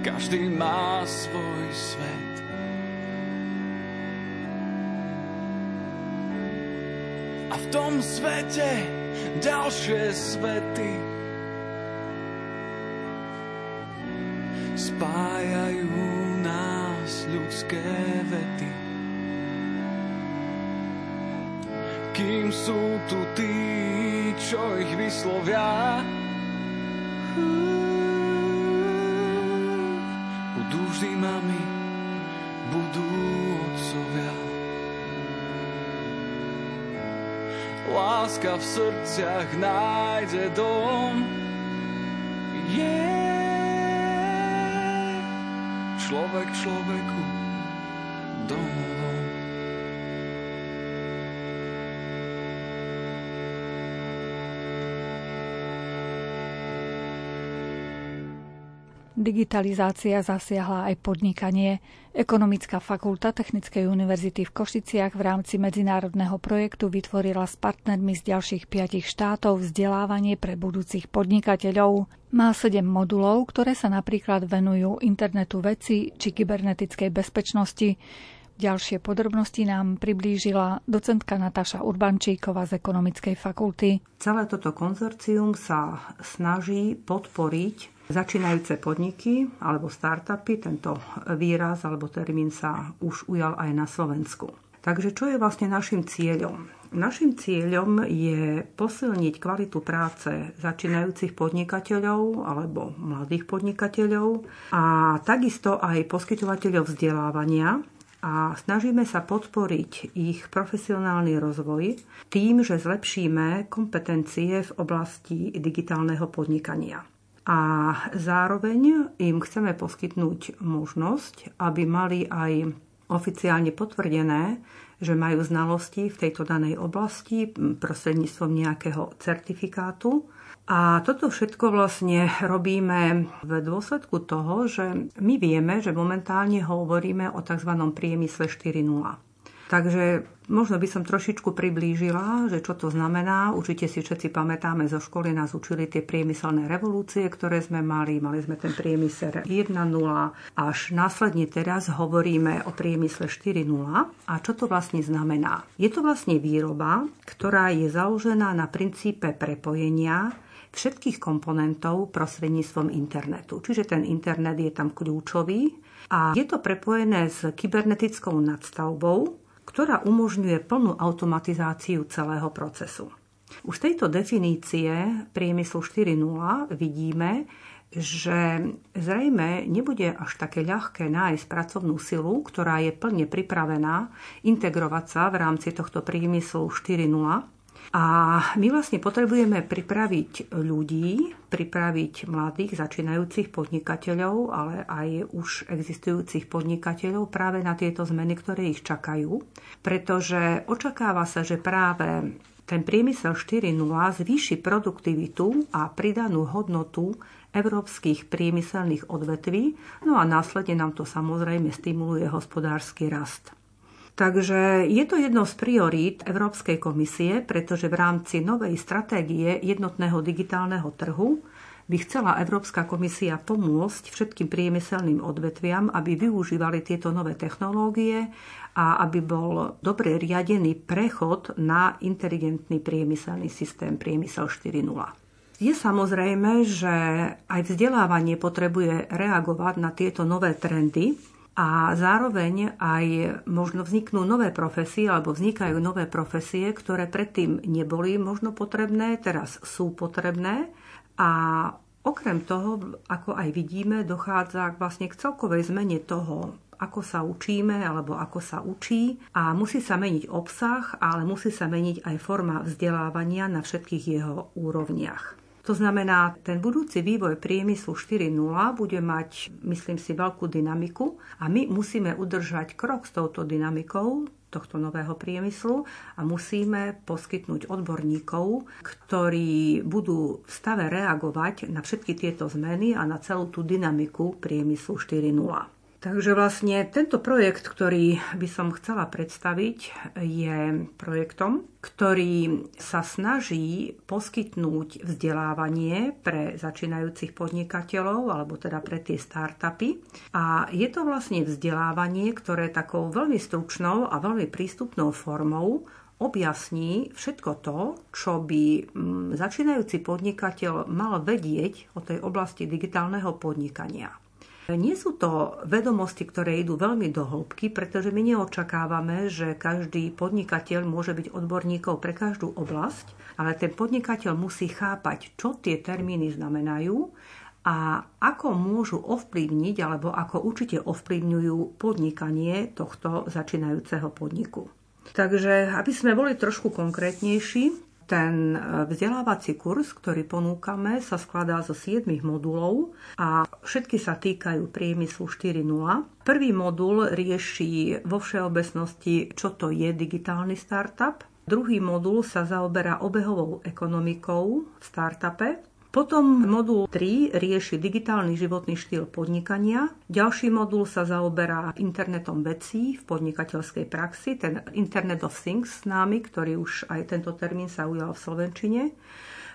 každý má svoj svet. A v tom svete ďalšie svety Budú vždy mami, budú otcovia. Láska v srdciach nájde dom. Je yeah. človek človeku. Digitalizácia zasiahla aj podnikanie. Ekonomická fakulta Technickej univerzity v Košiciach v rámci medzinárodného projektu vytvorila s partnermi z ďalších piatich štátov vzdelávanie pre budúcich podnikateľov. Má sedem modulov, ktoré sa napríklad venujú internetu veci či kybernetickej bezpečnosti. Ďalšie podrobnosti nám priblížila docentka Natáša Urbančíková z Ekonomickej fakulty. Celé toto konzorcium sa snaží podporiť Začínajúce podniky alebo startupy, tento výraz alebo termín sa už ujal aj na Slovensku. Takže čo je vlastne našim cieľom? Našim cieľom je posilniť kvalitu práce začínajúcich podnikateľov alebo mladých podnikateľov a takisto aj poskytovateľov vzdelávania a snažíme sa podporiť ich profesionálny rozvoj tým, že zlepšíme kompetencie v oblasti digitálneho podnikania a zároveň im chceme poskytnúť možnosť, aby mali aj oficiálne potvrdené, že majú znalosti v tejto danej oblasti prostredníctvom nejakého certifikátu. A toto všetko vlastne robíme v dôsledku toho, že my vieme, že momentálne hovoríme o tzv. priemysle 4.0. Takže možno by som trošičku priblížila, že čo to znamená. Určite si všetci pamätáme, zo školy nás učili tie priemyselné revolúcie, ktoré sme mali. Mali sme ten priemysel 1.0 až následne teraz hovoríme o priemysle 4.0. A čo to vlastne znamená? Je to vlastne výroba, ktorá je založená na princípe prepojenia všetkých komponentov prostredníctvom internetu. Čiže ten internet je tam kľúčový a je to prepojené s kybernetickou nadstavbou, ktorá umožňuje plnú automatizáciu celého procesu. Už z tejto definície priemyslu 4.0 vidíme, že zrejme nebude až také ľahké nájsť pracovnú silu, ktorá je plne pripravená integrovať sa v rámci tohto priemyslu 4.0 a my vlastne potrebujeme pripraviť ľudí, pripraviť mladých začínajúcich podnikateľov, ale aj už existujúcich podnikateľov práve na tieto zmeny, ktoré ich čakajú. Pretože očakáva sa, že práve ten priemysel 4.0 zvýši produktivitu a pridanú hodnotu európskych priemyselných odvetví, no a následne nám to samozrejme stimuluje hospodársky rast. Takže je to jedno z priorít Európskej komisie, pretože v rámci novej stratégie jednotného digitálneho trhu by chcela Európska komisia pomôcť všetkým priemyselným odvetviam, aby využívali tieto nové technológie a aby bol dobre riadený prechod na inteligentný priemyselný systém priemysel 4.0. Je samozrejme, že aj vzdelávanie potrebuje reagovať na tieto nové trendy, a zároveň aj možno vzniknú nové profesie alebo vznikajú nové profesie, ktoré predtým neboli možno potrebné, teraz sú potrebné a okrem toho, ako aj vidíme, dochádza vlastne k celkovej zmene toho, ako sa učíme alebo ako sa učí a musí sa meniť obsah, ale musí sa meniť aj forma vzdelávania na všetkých jeho úrovniach. To znamená, ten budúci vývoj priemyslu 4.0 bude mať, myslím si, veľkú dynamiku a my musíme udržať krok s touto dynamikou tohto nového priemyslu a musíme poskytnúť odborníkov, ktorí budú v stave reagovať na všetky tieto zmeny a na celú tú dynamiku priemyslu 4.0. Takže vlastne tento projekt, ktorý by som chcela predstaviť, je projektom, ktorý sa snaží poskytnúť vzdelávanie pre začínajúcich podnikateľov, alebo teda pre tie startupy. A je to vlastne vzdelávanie, ktoré takou veľmi stručnou a veľmi prístupnou formou objasní všetko to, čo by mm, začínajúci podnikateľ mal vedieť o tej oblasti digitálneho podnikania. Nie sú to vedomosti, ktoré idú veľmi do hĺbky, pretože my neočakávame, že každý podnikateľ môže byť odborníkov pre každú oblasť, ale ten podnikateľ musí chápať, čo tie termíny znamenajú a ako môžu ovplyvniť alebo ako určite ovplyvňujú podnikanie tohto začínajúceho podniku. Takže aby sme boli trošku konkrétnejší, Ten e, vzdelávací kurz, ktorý ponúkame, sa skladá zo 7 modulov a všetky sa týkajú priemyslu 4.0. Prvý modul rieši vo všeobecnosti, čo to je digitálny startup. Druhý modul sa zaoberá obehovou ekonomikou v startupe. Potom modul 3 rieši digitálny životný štýl podnikania. Ďalší modul sa zaoberá internetom vecí v podnikateľskej praxi, ten Internet of Things s námi, ktorý už aj tento termín sa ujal v Slovenčine.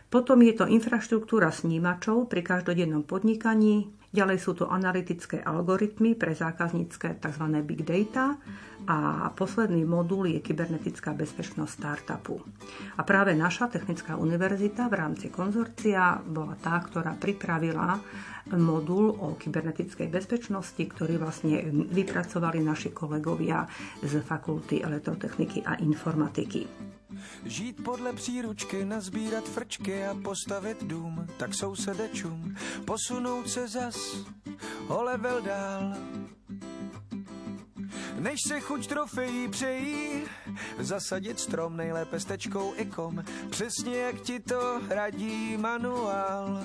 Potom je to infraštruktúra snímačov pri každodennom podnikaní, Ďalej sú to analytické algoritmy pre zákaznícke tzv. big data a posledný modul je kybernetická bezpečnosť startupu. A práve naša technická univerzita v rámci konzorcia bola tá, ktorá pripravila modul o kybernetickej bezpečnosti, ktorý vlastne vypracovali naši kolegovia z fakulty elektrotechniky a informatiky. Žít podle příručky, nazbírat frčky a postavit dům, tak sousedečům posunout se zas o level dál. Než se chuť trofejí přejí, zasadit strom nejlépe s tečkou ikom, přesně jak ti to radí manuál.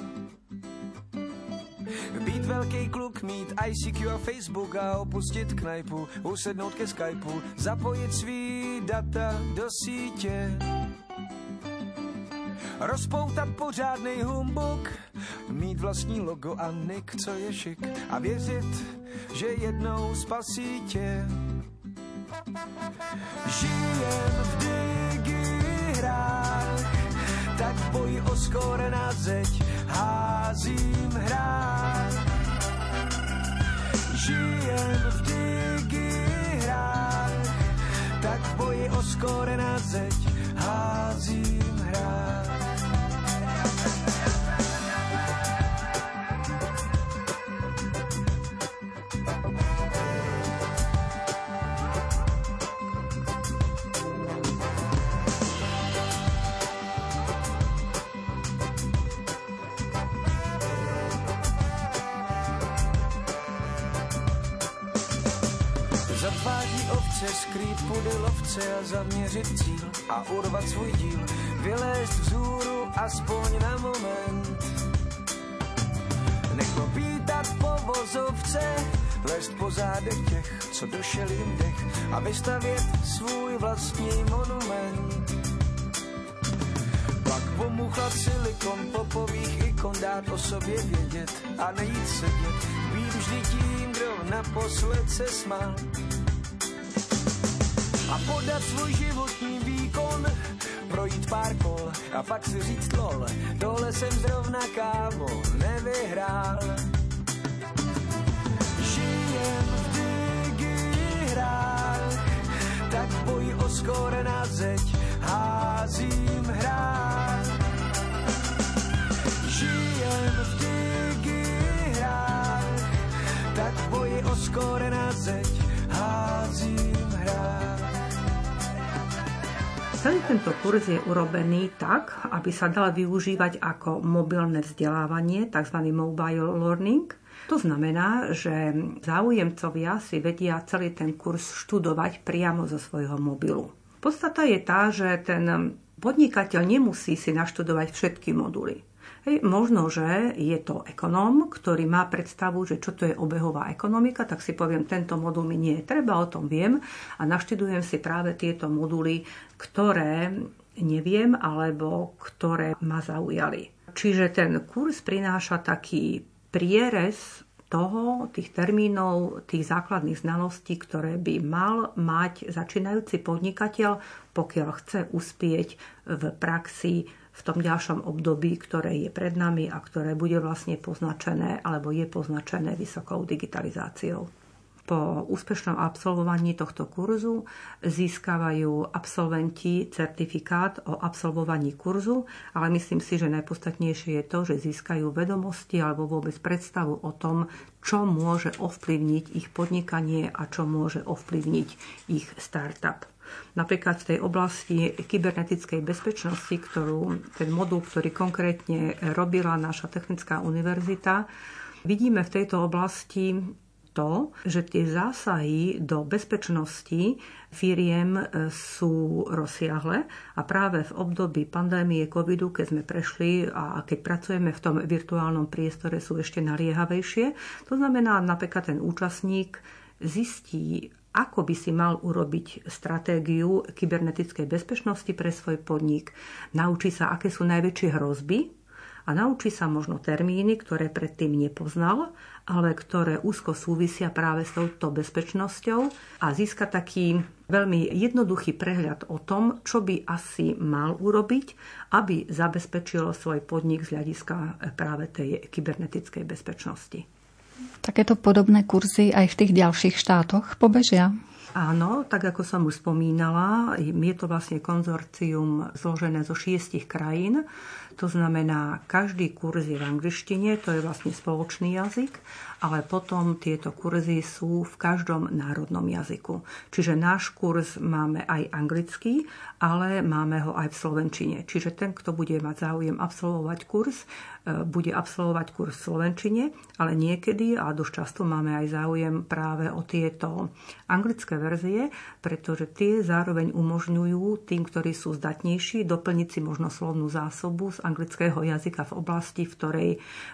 Být velký kluk, mít ICQ a Facebook a opustit knajpu, usednout ke Skypeu, zapojit svý data do sítě. Rozpoutat pořádný humbuk, mít vlastní logo a nick, co je šik a věřit, že jednou spasí tě. Žijem v digi hrách, tak boj o skóre na zeď. Házím hrách. Žijem v digi hrách, tak boj o skóre na zeď. Házím se skrýt pudy lovce a zaměřit cíl a urvat svůj díl, vylézt vzhůru aspoň na moment. Neklopítat po vozovce, lézt po zádech těch, co došel jim dech a vystavět svůj vlastní monument. Pak pomuchlat silikon popových ikon, dát o sobě vědět a nejít sedět, být vždy tím, kdo naposled se smál a podat svůj životní výkon, projít pár kol a pak si říct lol, dole jsem zrovna kámo nevyhrál. Žijem v digi hrách, tak boj o skóre na zeď házím hrách. Žijem v digi hrách, tak boj o skóre na zeď házím hrách. Celý tento kurz je urobený tak, aby sa dal využívať ako mobilné vzdelávanie, tzv. mobile learning. To znamená, že záujemcovia si vedia celý ten kurz študovať priamo zo svojho mobilu. Podstata je tá, že ten podnikateľ nemusí si naštudovať všetky moduly. Hej, možno, že je to ekonóm, ktorý má predstavu, že čo to je obehová ekonomika, tak si poviem, tento modul mi nie je treba, o tom viem a naštudujem si práve tieto moduly, ktoré neviem alebo ktoré ma zaujali. Čiže ten kurz prináša taký prierez toho, tých termínov, tých základných znalostí, ktoré by mal mať začínajúci podnikateľ, pokiaľ chce uspieť v praxi v tom ďalšom období, ktoré je pred nami a ktoré bude vlastne poznačené alebo je poznačené vysokou digitalizáciou. Po úspešnom absolvovaní tohto kurzu získavajú absolventi certifikát o absolvovaní kurzu, ale myslím si, že najpodstatnejšie je to, že získajú vedomosti alebo vôbec predstavu o tom, čo môže ovplyvniť ich podnikanie a čo môže ovplyvniť ich startup. Napríklad v tej oblasti kybernetickej bezpečnosti, ktorú, ten modul, ktorý konkrétne robila naša technická univerzita, vidíme v tejto oblasti to, že tie zásahy do bezpečnosti firiem e, sú rozsiahle a práve v období pandémie covidu, keď sme prešli a keď pracujeme v tom virtuálnom priestore, sú ešte naliehavejšie. To znamená, napríklad ten účastník zistí, ako by si mal urobiť stratégiu kybernetickej bezpečnosti pre svoj podnik. Naučí sa, aké sú najväčšie hrozby a naučí sa možno termíny, ktoré predtým nepoznal, ale ktoré úzko súvisia práve s touto bezpečnosťou a získa taký veľmi jednoduchý prehľad o tom, čo by asi mal urobiť, aby zabezpečilo svoj podnik z hľadiska práve tej kybernetickej bezpečnosti. Takéto podobné kurzy aj v tých ďalších štátoch pobežia? Áno, tak ako som už spomínala, je to vlastne konzorcium zložené zo šiestich krajín. To znamená, každý kurz je v angličtine, to je vlastne spoločný jazyk ale potom tieto kurzy sú v každom národnom jazyku. Čiže náš kurz máme aj anglický, ale máme ho aj v slovenčine. Čiže ten, kto bude mať záujem absolvovať kurz, e, bude absolvovať kurz v slovenčine, ale niekedy a dosť často máme aj záujem práve o tieto anglické verzie, pretože tie zároveň umožňujú tým, ktorí sú zdatnejší, doplniť si možno slovnú zásobu z anglického jazyka v oblasti, v ktorej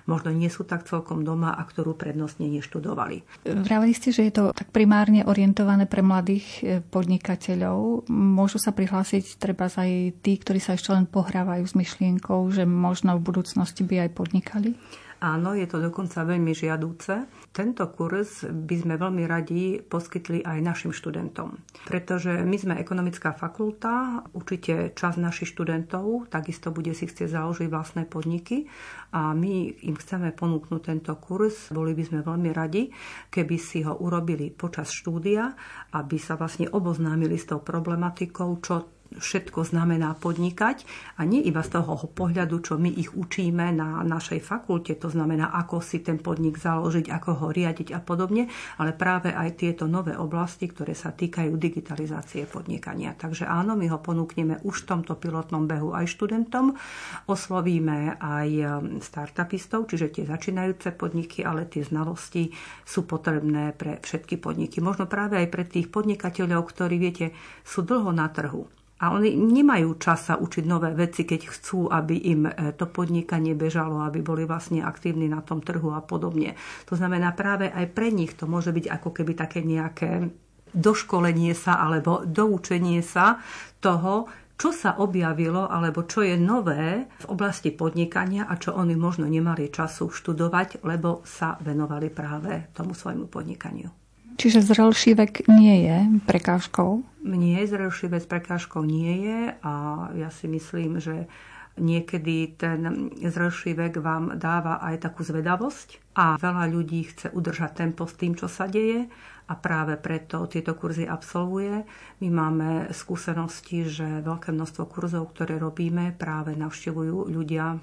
možno nie sú tak celkom doma a ktorú pred prednostne neštudovali. Vravili ste, že je to tak primárne orientované pre mladých e, podnikateľov. Môžu sa prihlásiť treba aj tí, ktorí sa ešte len pohrávajú s myšlienkou, že možno v budúcnosti by aj podnikali? Áno, je to dokonca veľmi žiadúce. Tento kurz by sme veľmi radi poskytli aj našim študentom, pretože my sme ekonomická fakulta, určite čas našich študentov takisto bude si chcieť založiť vlastné podniky a my im chceme ponúknuť tento kurz. Boli by sme veľmi radi, keby si ho urobili počas štúdia, aby sa vlastne oboznámili s tou problematikou, čo všetko znamená podnikať a nie iba z toho pohľadu, čo my ich učíme na našej fakulte, to znamená, ako si ten podnik založiť, ako ho riadiť a podobne, ale práve aj tieto nové oblasti, ktoré sa týkajú digitalizácie podnikania. Takže áno, my ho ponúkneme už v tomto pilotnom behu aj študentom, oslovíme aj um, startupistov, čiže tie začínajúce podniky, ale tie znalosti sú potrebné pre všetky podniky. Možno práve aj pre tých podnikateľov, ktorí, viete, sú dlho na trhu a oni nemajú čas sa učiť nové veci, keď chcú, aby im e, to podnikanie bežalo, aby boli vlastne aktívni na tom trhu a podobne. To znamená, práve aj pre nich to môže byť ako keby také nejaké doškolenie sa alebo doučenie sa toho, čo sa objavilo alebo čo je nové v oblasti podnikania a čo oni možno nemali času študovať, lebo sa venovali práve tomu svojmu podnikaniu. Čiže zrelší vek nie je prekážkou? Nie, zrelší vek prekážkou nie je a ja si myslím, že niekedy ten zrelší vek vám dáva aj takú zvedavosť a veľa ľudí chce udržať tempo s tým, čo sa deje a práve preto tieto kurzy absolvuje. My máme skúsenosti, že veľké množstvo kurzov, ktoré robíme, práve navštevujú ľudia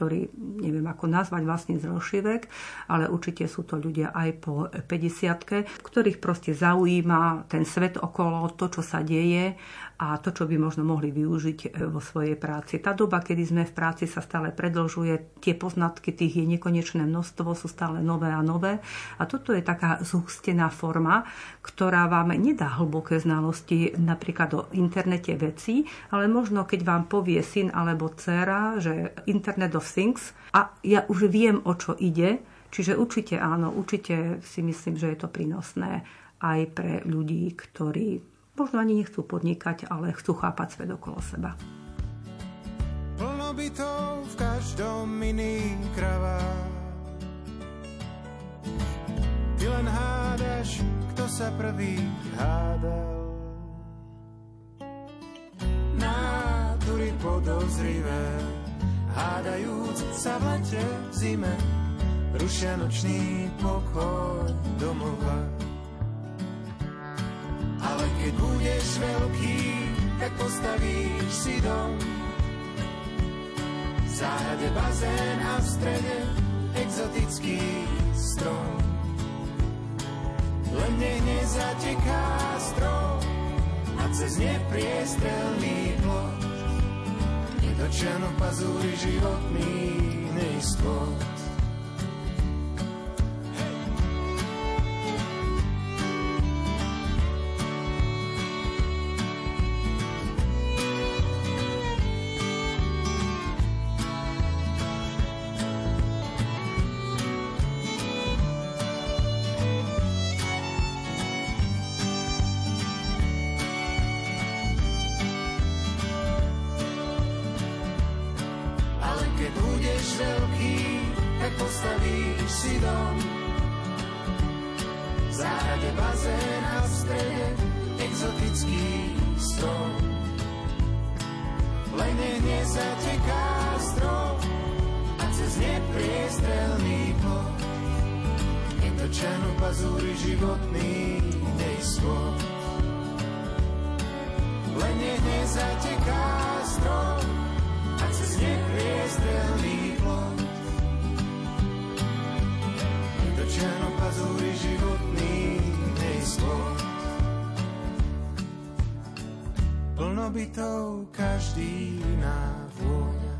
ktorý neviem ako nazvať vlastne zrelší vek, ale určite sú to ľudia aj po 50 ktorých proste zaujíma ten svet okolo, to, čo sa deje a to, čo by možno mohli využiť e, vo svojej práci. Tá doba, kedy sme v práci, sa stále predlžuje, tie poznatky tých je nekonečné množstvo, sú stále nové a nové. A toto je taká zústená forma, ktorá vám nedá hlboké znalosti napríklad o internete vecí, ale možno keď vám povie syn alebo dcera, že Internet of Things a ja už viem, o čo ide, čiže určite áno, určite si myslím, že je to prínosné aj pre ľudí, ktorí možno ani nechcú podnikať, ale chcú chápať svet okolo seba. Plno bytov v každom iný kravá. Ty len hádaš, kto sa prvý hádal. Nátury podozrivé, hádajúc sa v lete v zime, rušia nočný pokoj domova. Ale keď budeš veľký, tak postavíš si dom. V záhrade bazén a v strede exotický strom. Len nech nezateká strom a cez nepriestrelný plot nedočano pazúri životný neistot. Tak postavíš si dom. V záhrade bazén a v strede exotický strom. Lene nezateká strom a cez nepriestrelný plot. Je to černo pazúry životný nejskôr. Lene nezateká strom a cez nepriestrelný plnobytou každý iná vôňa.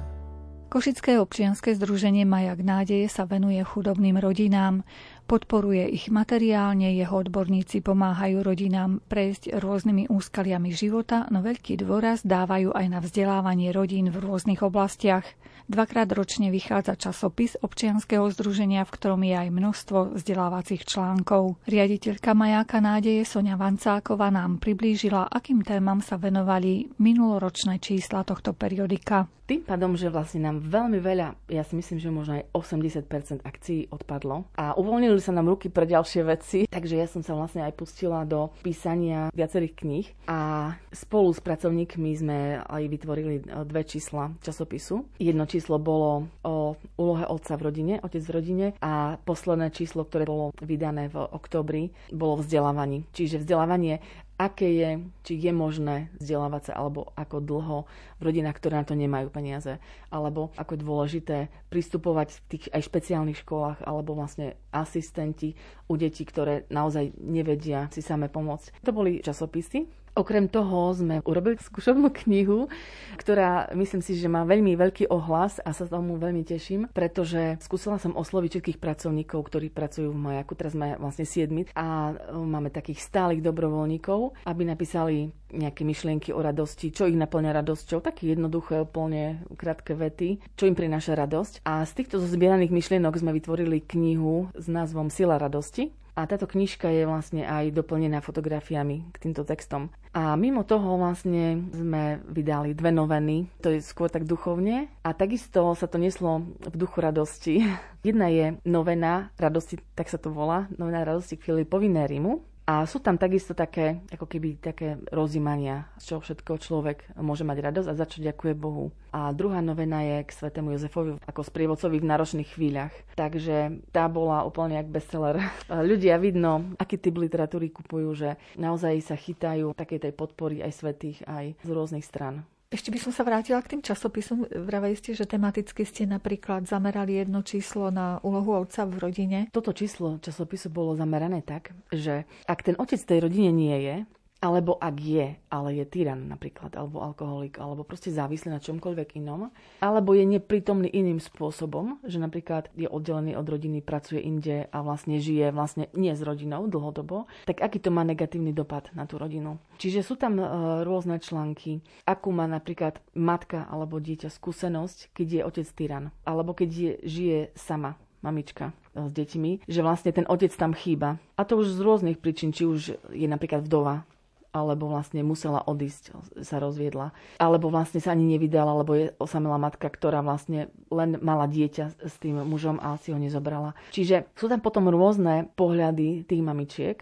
Košické občianske združenie Majak nádeje sa venuje chudobným rodinám. Podporuje ich materiálne, jeho odborníci pomáhajú rodinám prejsť rôznymi úskaliami života, no veľký dôraz dávajú aj na vzdelávanie rodín v rôznych oblastiach. Dvakrát ročne vychádza časopis občianskeho združenia, v ktorom je aj množstvo vzdelávacích článkov. Riaditeľka Majáka nádeje Sonia Vancáková nám priblížila, akým témam sa venovali minuloročné čísla tohto periodika. Tým pádom, že vlastne nám veľmi veľa, ja si myslím, že možno aj 80% akcií odpadlo a uvoľnili sa nám ruky pre ďalšie veci, takže ja som sa vlastne aj pustila do písania viacerých kníh a spolu s pracovníkmi sme aj vytvorili dve čísla časopisu. Jedno číslo bolo o úlohe otca v rodine, otec v rodine a posledné číslo, ktoré bolo vydané v oktobri, bolo vzdelávaní. Čiže vzdelávanie aké je, či je možné vzdelávať sa, alebo ako dlho v rodinách, ktoré na to nemajú peniaze, alebo ako je dôležité pristupovať v tých aj špeciálnych školách, alebo vlastne asistenti u detí, ktoré naozaj nevedia si same pomôcť. To boli časopisy, Okrem toho sme urobili skúšobnú knihu, ktorá myslím si, že má veľmi veľký ohlas a sa tomu veľmi teším, pretože skúsila som osloviť všetkých pracovníkov, ktorí pracujú v Majaku, teraz sme vlastne siedmi a máme takých stálych dobrovoľníkov, aby napísali nejaké myšlienky o radosti, čo ich naplňa radosťou, také jednoduché, úplne krátke vety, čo im prináša radosť. A z týchto zozbieraných myšlienok sme vytvorili knihu s názvom Sila radosti. A táto knižka je vlastne aj doplnená fotografiami k týmto textom. A mimo toho vlastne sme vydali dve noveny, to je skôr tak duchovne. A takisto sa to neslo v duchu radosti. Jedna je novena radosti, tak sa to volá, novena radosti k Filipovi Nerimu. A sú tam takisto také, ako keby také rozímania, z čoho všetko človek môže mať radosť a za čo ďakuje Bohu. A druhá novena je k svetému Jozefovi ako sprievodcovi v náročných chvíľach. Takže tá bola úplne jak bestseller. Ľudia vidno, aký typ literatúry kupujú, že naozaj sa chytajú takej tej podpory aj svetých, aj z rôznych stran. Ešte by som sa vrátila k tým časopisom. Vraveli ste, že tematicky ste napríklad zamerali jedno číslo na úlohu otca v rodine. Toto číslo časopisu bolo zamerané tak, že ak ten otec tej rodine nie je, alebo ak je, ale je tyran napríklad, alebo alkoholik, alebo proste závislý na čomkoľvek inom, alebo je neprítomný iným spôsobom, že napríklad je oddelený od rodiny, pracuje inde a vlastne žije vlastne nie s rodinou dlhodobo, tak aký to má negatívny dopad na tú rodinu. Čiže sú tam e, rôzne články, akú má napríklad matka alebo dieťa skúsenosť, keď je otec tyran, alebo keď je, žije sama mamička e, s deťmi, že vlastne ten otec tam chýba. A to už z rôznych príčin, či už je napríklad vdova, alebo vlastne musela odísť, sa rozviedla. Alebo vlastne sa ani nevydala, lebo je osamelá matka, ktorá vlastne len mala dieťa s tým mužom a si ho nezobrala. Čiže sú tam potom rôzne pohľady tých mamičiek,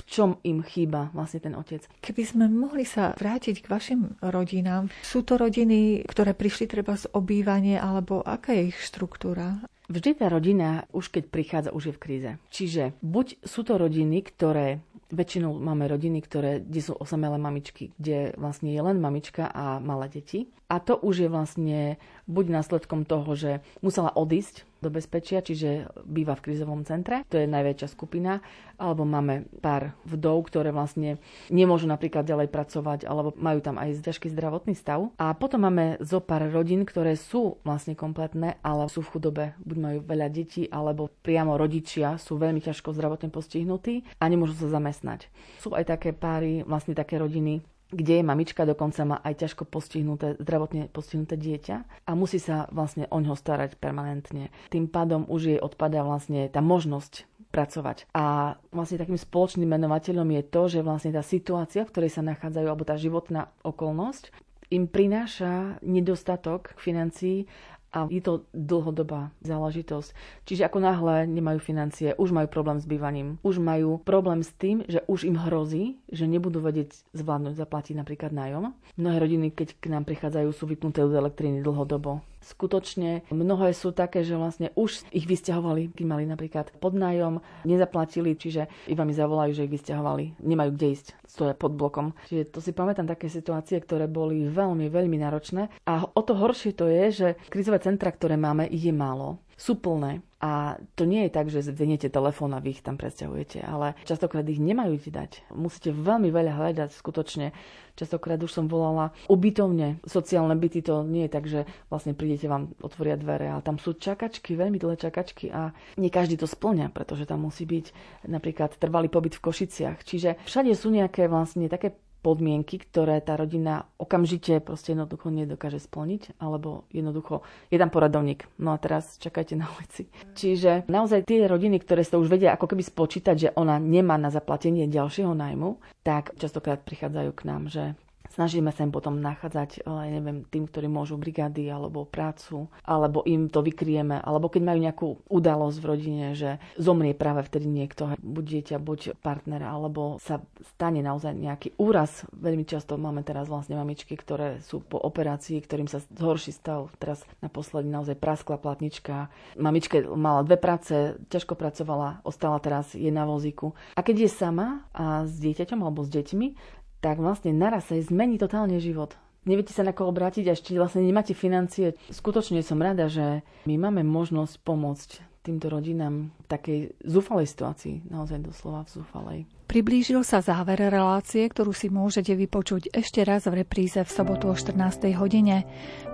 v čom im chýba vlastne ten otec. Keby sme mohli sa vrátiť k vašim rodinám, sú to rodiny, ktoré prišli treba z obývanie, alebo aká je ich štruktúra? Vždy tá rodina, už keď prichádza, už je v kríze. Čiže buď sú to rodiny, ktoré Väčšinou máme rodiny, ktoré, kde sú osamelé mamičky, kde vlastne je len mamička a malé deti. A to už je vlastne buď následkom toho, že musela odísť do bezpečia, čiže býva v krizovom centre, to je najväčšia skupina, alebo máme pár vdov, ktoré vlastne nemôžu napríklad ďalej pracovať, alebo majú tam aj ťažký zdravotný stav. A potom máme zo pár rodín, ktoré sú vlastne kompletné, ale sú v chudobe, buď majú veľa detí, alebo priamo rodičia sú veľmi ťažko zdravotne postihnutí a nemôžu sa zamestnať. Sú aj také páry, vlastne také rodiny, kde je mamička, dokonca má aj ťažko postihnuté, zdravotne postihnuté dieťa a musí sa vlastne o ňo starať permanentne. Tým pádom už jej odpadá vlastne tá možnosť pracovať. A vlastne takým spoločným menovateľom je to, že vlastne tá situácia, v ktorej sa nachádzajú, alebo tá životná okolnosť, im prináša nedostatok financií a je to dlhodobá záležitosť. Čiže ako náhle nemajú financie, už majú problém s bývaním, už majú problém s tým, že už im hrozí, že nebudú vedieť zvládnuť zaplatiť napríklad nájom. Mnohé rodiny, keď k nám prichádzajú, sú vypnuté od elektriny dlhodobo. Skutočne mnohé sú také, že vlastne už ich vysťahovali, keď mali napríklad podnájom, nezaplatili, čiže iba mi zavolajú, že ich vysťahovali, nemajú kde ísť, stoja pod blokom. Čiže to si pamätám také situácie, ktoré boli veľmi, veľmi náročné. A o to horšie to je, že krizové centra, ktoré máme, ich je málo sú plné. A to nie je tak, že zveniete telefón a vy ich tam presťahujete, ale častokrát ich nemajú ti dať. Musíte veľmi veľa hľadať skutočne. Častokrát už som volala ubytovne. Sociálne byty to nie je tak, že vlastne prídete vám otvoria dvere, ale tam sú čakačky, veľmi dlhé čakačky a nie každý to splňa, pretože tam musí byť napríklad trvalý pobyt v Košiciach. Čiže všade sú nejaké vlastne také podmienky, ktoré tá rodina okamžite proste jednoducho nedokáže splniť, alebo jednoducho je tam poradovník. No a teraz čakajte na ulici. Čiže naozaj tie rodiny, ktoré sa už vedia ako keby spočítať, že ona nemá na zaplatenie ďalšieho nájmu, tak častokrát prichádzajú k nám, že Snažíme sa im potom nachádzať, eh, neviem, tým, ktorí môžu brigády alebo prácu, alebo im to vykrieme, alebo keď majú nejakú udalosť v rodine, že zomrie práve vtedy niekto, buď dieťa, buď partner, alebo sa stane naozaj nejaký úraz. Veľmi často máme teraz vlastne mamičky, ktoré sú po operácii, ktorým sa zhorší stav. Teraz naposledy naozaj praskla platnička. Mamička mala dve práce, ťažko pracovala, ostala teraz, je na vozíku. A keď je sama a s dieťaťom alebo s deťmi, tak vlastne naraz sa jej zmení totálne život. Neviete sa na koho obrátiť a ešte vlastne nemáte financie. Skutočne som rada, že my máme možnosť pomôcť týmto rodinám v takej zúfalej situácii, naozaj doslova v zúfalej. Priblížil sa záver relácie, ktorú si môžete vypočuť ešte raz v repríze v sobotu o 14. hodine.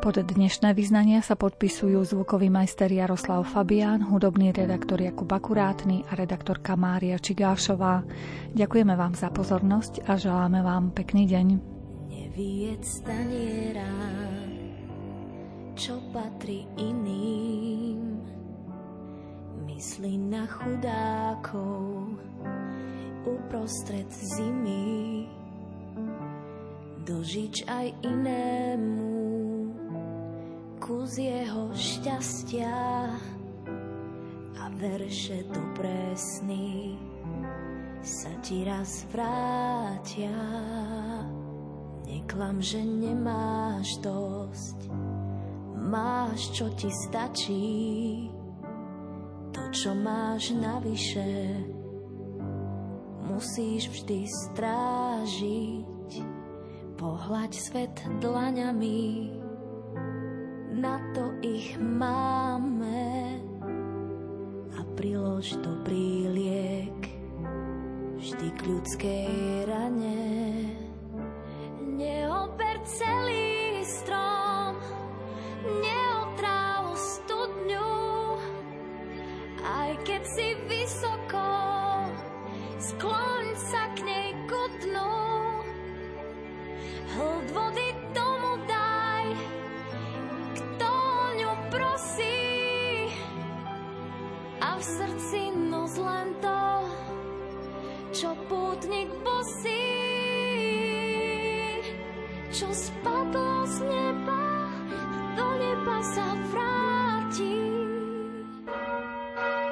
Pod dnešné vyznania sa podpisujú zvukový majster Jaroslav Fabián, hudobný redaktor Jakub Akurátny a redaktorka Mária Čigášová. Ďakujeme vám za pozornosť a želáme vám pekný deň. Neviec taniera, čo patrí iným, myslí na chudákov, uprostred zimy dožič aj inému kus jeho šťastia a verše do presný sa ti raz vrátia. Neklam, že nemáš dosť, máš, čo ti stačí, to, čo máš navyše musíš vždy strážiť. Pohľaď svet dlaňami, na to ich máme a prilož dobrý liek vždy k ľudskej rane. Neober celý strom, neotráv aj keď si vysoko, skloň sa k nej ku dnu. Hlb vody tomu daj, kto ňu prosí. A v srdci nos len to, čo pútnik bosí. Čo spadlo z neba, do neba sa vráti.